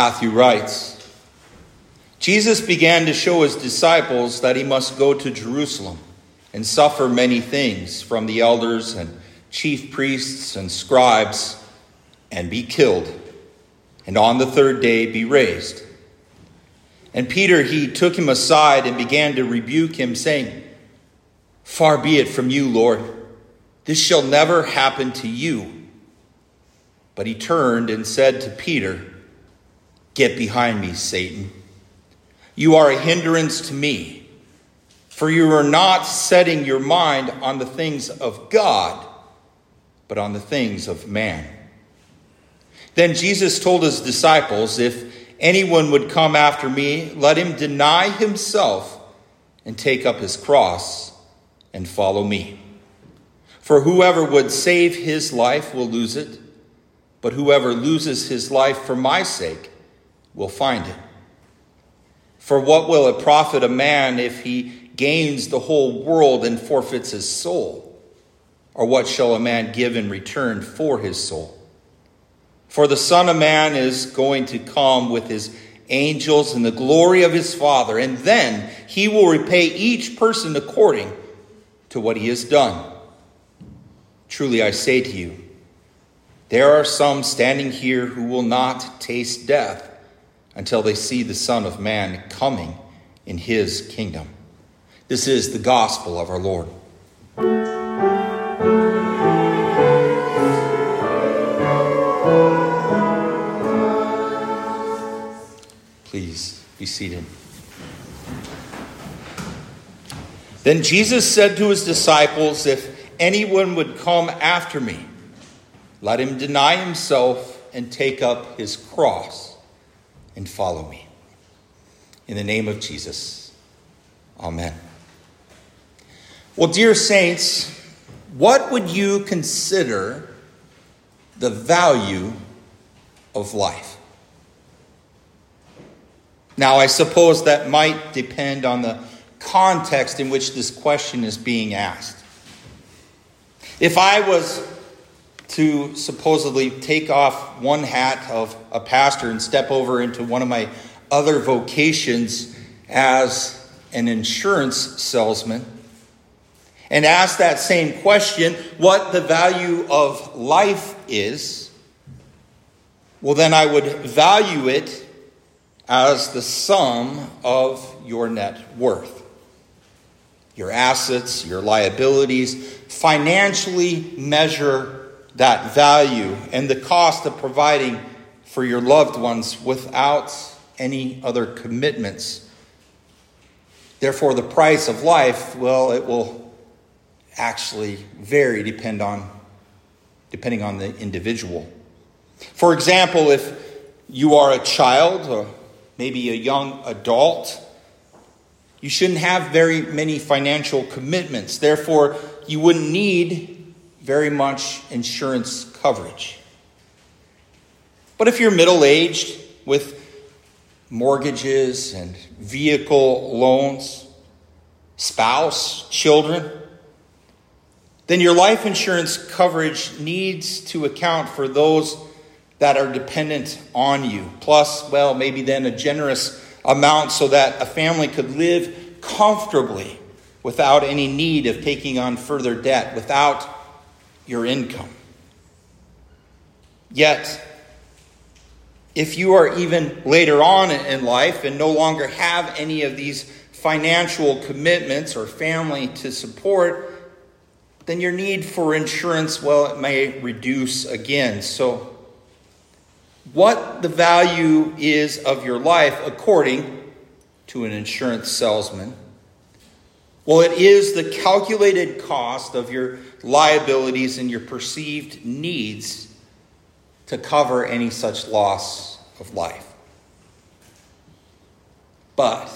Matthew writes Jesus began to show his disciples that he must go to Jerusalem and suffer many things from the elders and chief priests and scribes and be killed, and on the third day be raised. And Peter, he took him aside and began to rebuke him, saying, Far be it from you, Lord. This shall never happen to you. But he turned and said to Peter, Get behind me, Satan. You are a hindrance to me, for you are not setting your mind on the things of God, but on the things of man. Then Jesus told his disciples, If anyone would come after me, let him deny himself and take up his cross and follow me. For whoever would save his life will lose it, but whoever loses his life for my sake will find it. For what will it profit a man if he gains the whole world and forfeits his soul? Or what shall a man give in return for his soul? For the Son of Man is going to come with his angels in the glory of his Father, and then he will repay each person according to what he has done. Truly I say to you, there are some standing here who will not taste death until they see the Son of Man coming in his kingdom. This is the gospel of our Lord. Please be seated. Then Jesus said to his disciples, If anyone would come after me, let him deny himself and take up his cross and follow me. In the name of Jesus, amen. Well, dear saints, what would you consider the value of life? Now, I suppose that might depend on the context in which this question is being asked. If I was to supposedly take off one hat of a pastor and step over into one of my other vocations as an insurance salesman and ask that same question what the value of life is, well, then I would value it as the sum of your net worth. Your assets, your liabilities financially measure that value and the cost of providing for your loved ones without any other commitments. Therefore, the price of life, well, it will actually vary depend on, depending on the individual. For example, if you are a child or maybe a young adult, you shouldn't have very many financial commitments. Therefore, you wouldn't need very much insurance coverage. But if you're middle aged with mortgages and vehicle loans, spouse, children, then your life insurance coverage needs to account for those that are dependent on you. Plus, well, maybe then a generous amount so that a family could live comfortably without any need of taking on further debt, without your income. Yet, if you are even later on in life and no longer have any of these financial commitments or family to support, then your need for insurance, well, it may reduce again. So, what the value is of your life according to an insurance salesman well, it is the calculated cost of your liabilities and your perceived needs to cover any such loss of life. But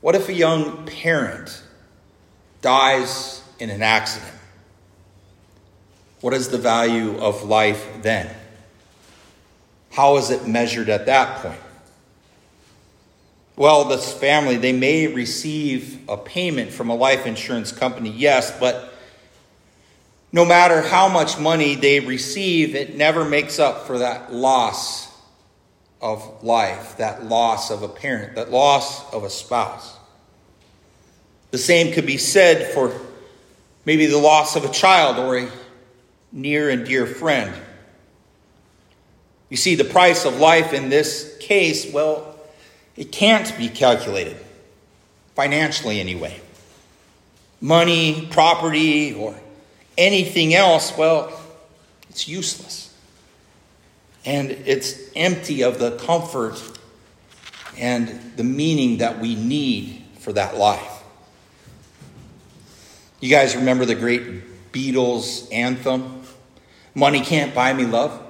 what if a young parent dies in an accident? What is the value of life then? How is it measured at that point? Well, this family, they may receive a payment from a life insurance company, yes, but no matter how much money they receive, it never makes up for that loss of life, that loss of a parent, that loss of a spouse. The same could be said for maybe the loss of a child or a near and dear friend. You see, the price of life in this case, well, it can't be calculated, financially anyway. Money, property, or anything else, well, it's useless. And it's empty of the comfort and the meaning that we need for that life. You guys remember the great Beatles anthem? Money can't buy me love.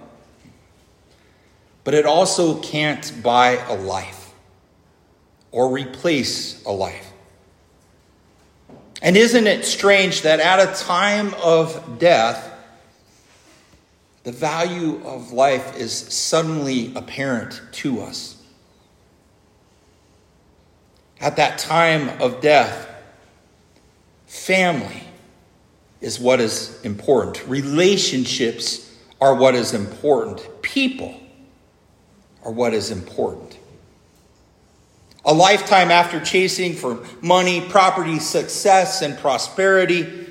But it also can't buy a life or replace a life. And isn't it strange that at a time of death, the value of life is suddenly apparent to us? At that time of death, family is what is important, relationships are what is important, people are what is important. A lifetime after chasing for money, property, success, and prosperity,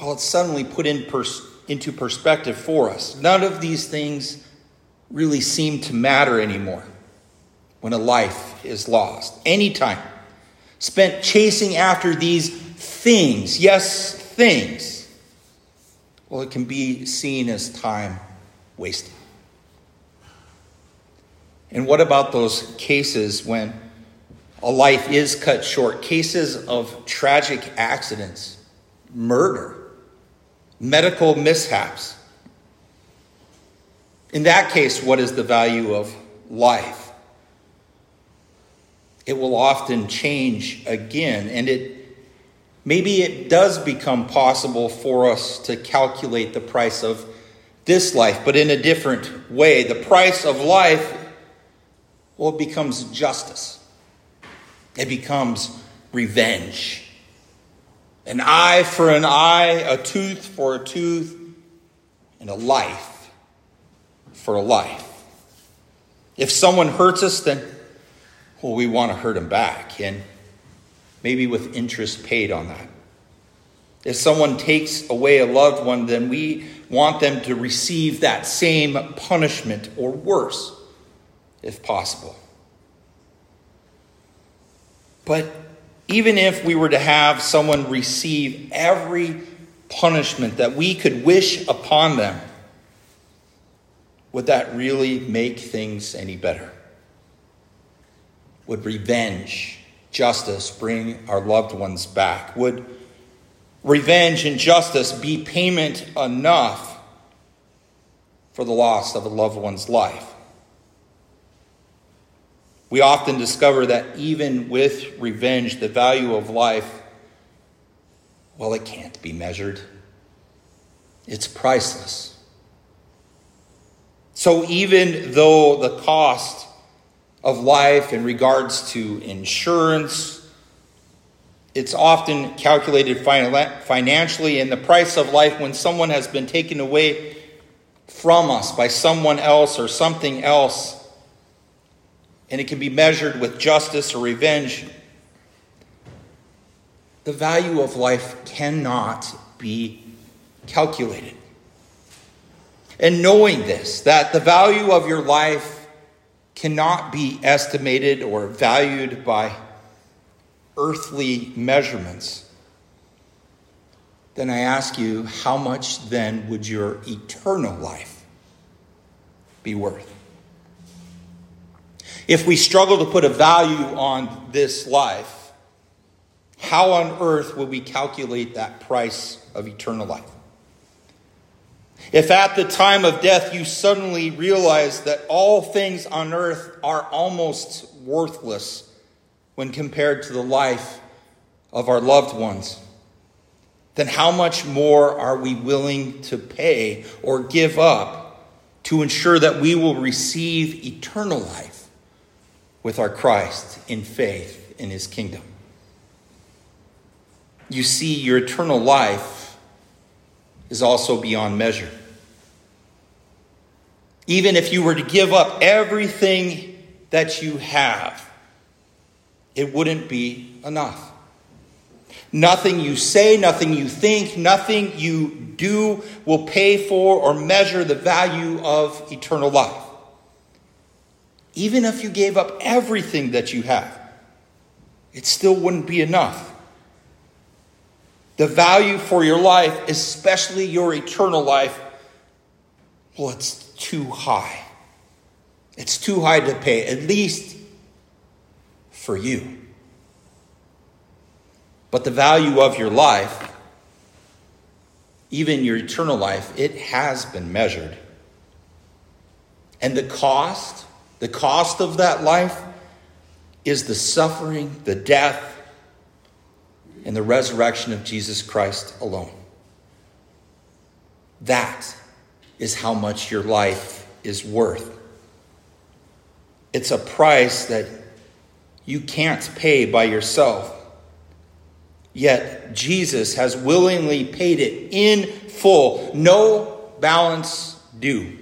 well, it's suddenly put in pers- into perspective for us. None of these things really seem to matter anymore when a life is lost. Any time spent chasing after these things, yes, things, well, it can be seen as time wasted. And what about those cases when a life is cut short? Cases of tragic accidents, murder, medical mishaps. In that case, what is the value of life? It will often change again, and it maybe it does become possible for us to calculate the price of this life, but in a different way. The price of life well, it becomes justice, it becomes revenge. An eye for an eye, a tooth for a tooth, and a life for a life. If someone hurts us, then, well, we want to hurt them back, and maybe with interest paid on that. If someone takes away a loved one, then we want them to receive that same punishment or worse if possible. But even if we were to have someone receive every punishment that we could wish upon them, would that really make things any better? Would revenge, justice bring our loved ones back? Would revenge and justice be payment enough for the loss of a loved one's life? We often discover that even with revenge, the value of life, well, it can't be measured. It's priceless. So even though the cost of life in regards to insurance, it's often calculated financially, and the price of life when someone has been taken away from us by someone else or something else and it can be measured with justice or revenge. The value of life cannot be calculated. And knowing this, that the value of your life cannot be estimated or valued by earthly measurements, then I ask you, how much then would your eternal life be worth? If we struggle to put a value on this life, how on earth will we calculate that price of eternal life? If at the time of death you suddenly realize that all things on earth are almost worthless when compared to the life of our loved ones, then how much more are we willing to pay or give up to ensure that we will receive eternal life? With our Christ in faith in his kingdom. You see, your eternal life is also beyond measure. even if you were to give up everything that you have, it wouldn't be enough. Nothing you say, nothing you think, nothing you do will pay for or measure the value of eternal life. Even if you gave up everything that you have, it still wouldn't be enough. The value for your life, especially your eternal life, well, it's too high. It's too high to pay, at least for you. But the value of your life, even your eternal life, it has been measured. And the cost, the cost of that life is the suffering, the death, and the resurrection of Jesus Christ alone. That is how much your life is worth. It's a price that you can't pay by yourself. Yet Jesus has willingly paid it in full, no balance due.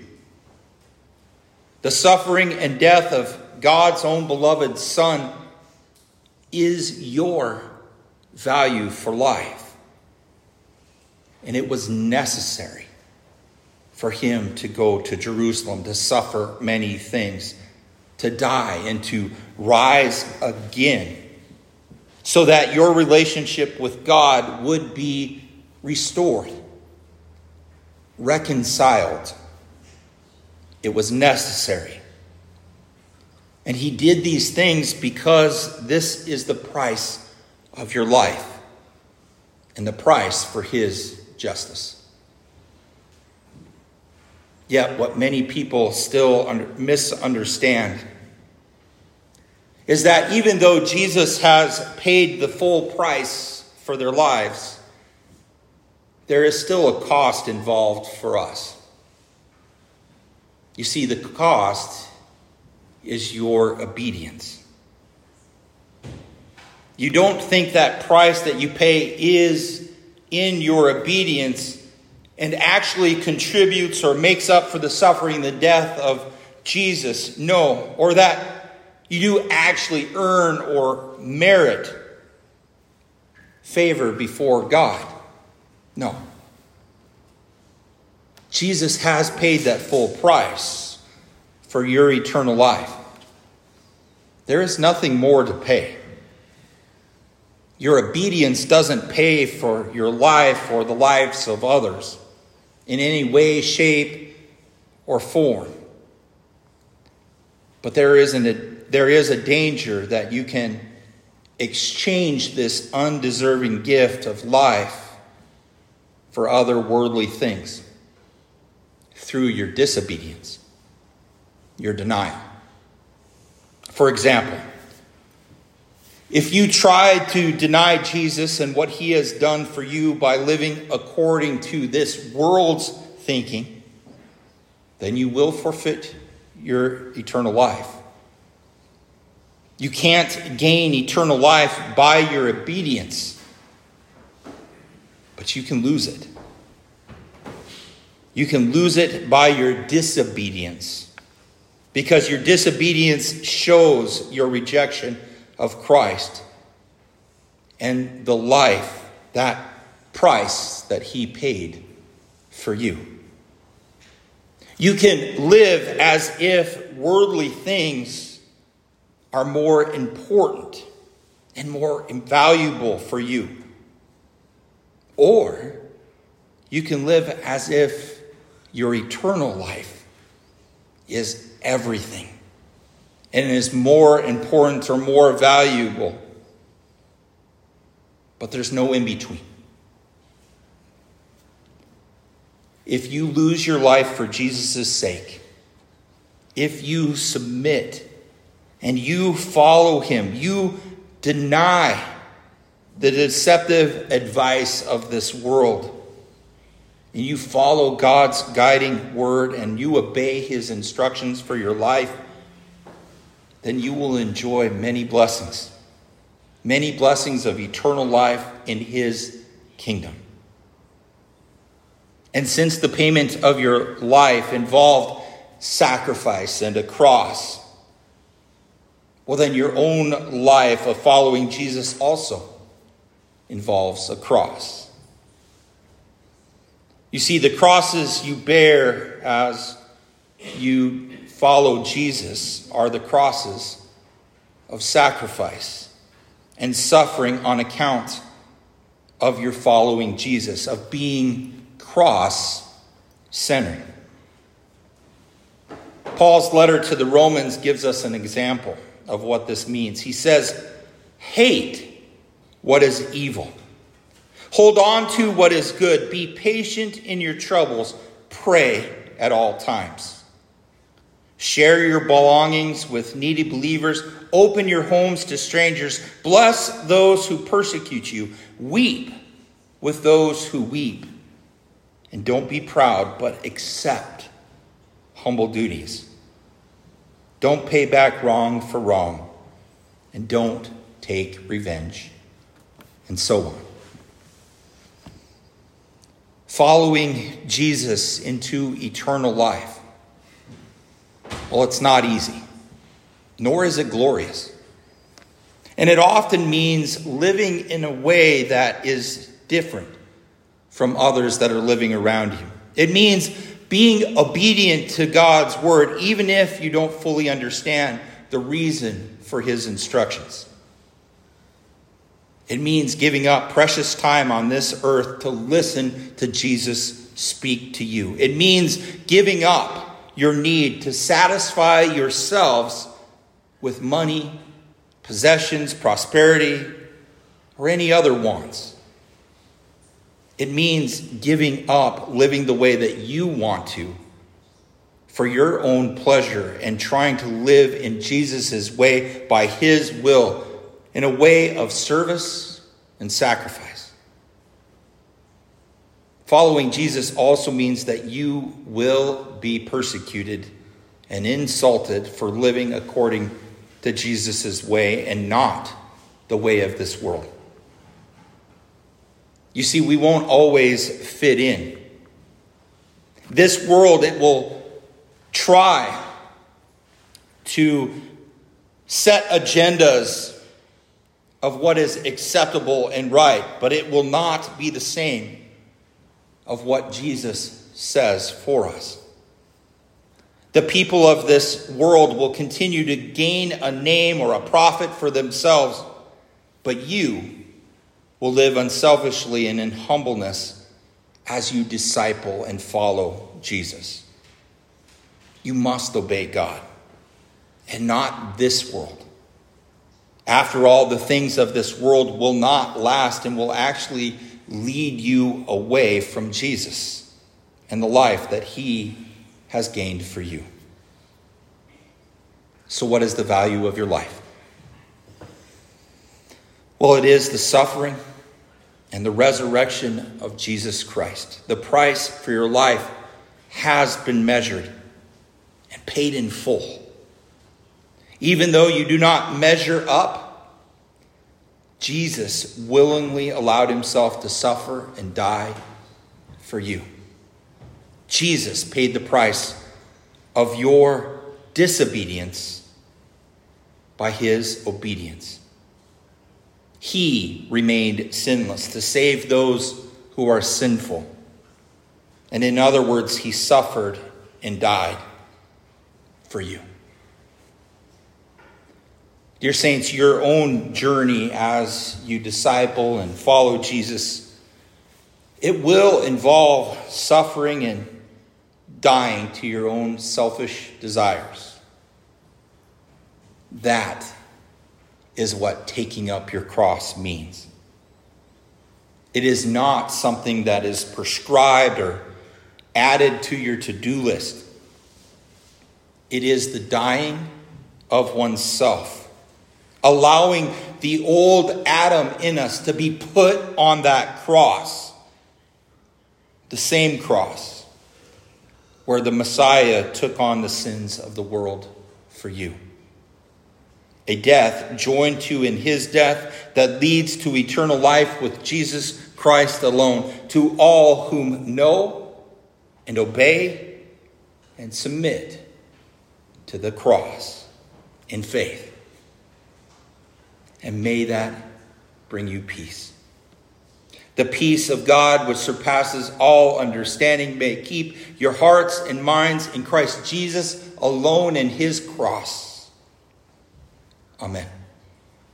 The suffering and death of God's own beloved Son is your value for life. And it was necessary for him to go to Jerusalem, to suffer many things, to die, and to rise again, so that your relationship with God would be restored, reconciled. It was necessary. And he did these things because this is the price of your life and the price for his justice. Yet, what many people still under, misunderstand is that even though Jesus has paid the full price for their lives, there is still a cost involved for us. You see, the cost is your obedience. You don't think that price that you pay is in your obedience and actually contributes or makes up for the suffering, the death of Jesus. No. Or that you do actually earn or merit favor before God. No. Jesus has paid that full price for your eternal life. There is nothing more to pay. Your obedience doesn't pay for your life or the lives of others in any way, shape, or form. But there is, an, there is a danger that you can exchange this undeserving gift of life for other worldly things through your disobedience, your denial. For example, if you try to deny Jesus and what he has done for you by living according to this world's thinking, then you will forfeit your eternal life. You can't gain eternal life by your obedience, but you can lose it. You can lose it by your disobedience because your disobedience shows your rejection of Christ and the life, that price that he paid for you. You can live as if worldly things are more important and more invaluable for you. Or you can live as if your eternal life is everything and is more important or more valuable. But there's no in between. If you lose your life for Jesus' sake, if you submit and you follow him, you deny the deceptive advice of this world, and you follow God's guiding word and you obey his instructions for your life, then you will enjoy many blessings, many blessings of eternal life in His kingdom. And since the payment of your life involved sacrifice and a cross, well, then your own life of following Jesus also involves a cross. You see, the crosses you bear as you follow Jesus are the crosses of sacrifice and suffering on account of your following Jesus, of being cross centered. Paul's letter to the Romans gives us an example of what this means. He says, Hate what is evil, hold on to what is good, be patient in your troubles, pray at all times. Share your belongings with needy believers. Open your homes to strangers. Bless those who persecute you. Weep with those who weep. And don't be proud, but accept humble duties. Don't pay back wrong for wrong. And don't take revenge. And so on. Following Jesus into eternal life. Well, it's not easy, nor is it glorious. And it often means living in a way that is different from others that are living around you. It means being obedient to God's word, even if you don't fully understand the reason for his instructions. It means giving up precious time on this earth to listen to Jesus speak to you. It means giving up your need to satisfy yourselves with money, possessions, prosperity, or any other wants. It means giving up living the way that you want to for your own pleasure and trying to live in Jesus' way by his will in a way of service and sacrifice. Following Jesus also means that you will be persecuted and insulted for living according to Jesus' way and not the way of this world. You see, we won't always fit in. This world, it will try to set agendas of what is acceptable and right, but it will not be the same of what Jesus says for us. The people of this world will continue to gain a name or a profit for themselves, but you will live unselfishly and in humbleness as you disciple and follow Jesus. You must obey God and not this world. After all, the things of this world will not last and will actually lead you away from Jesus and the life that He has gained for you. So, what is the value of your life? Well, it is the suffering and the resurrection of Jesus Christ. The price for your life has been measured and paid in full. Even though you do not measure up, Jesus willingly allowed himself to suffer and die for you. Jesus paid the price of your disobedience by his obedience. He remained sinless to save those who are sinful. And in other words, he suffered and died for you. Dear Saints, your own journey as you disciple and follow Jesus, it will involve suffering and dying to your own selfish desires. That is what taking up your cross means. It is not something that is prescribed or added to your to do list. It is the dying of oneself, allowing the old Adam in us to be put on that cross, the same cross where the Messiah took on the sins of the world for you a death joined to in his death that leads to eternal life with Jesus Christ alone, to all whom know and obey and submit to the cross in faith. And may that bring you peace. The peace of God, which surpasses all understanding, may keep your hearts and minds in Christ Jesus alone in his cross. Amen.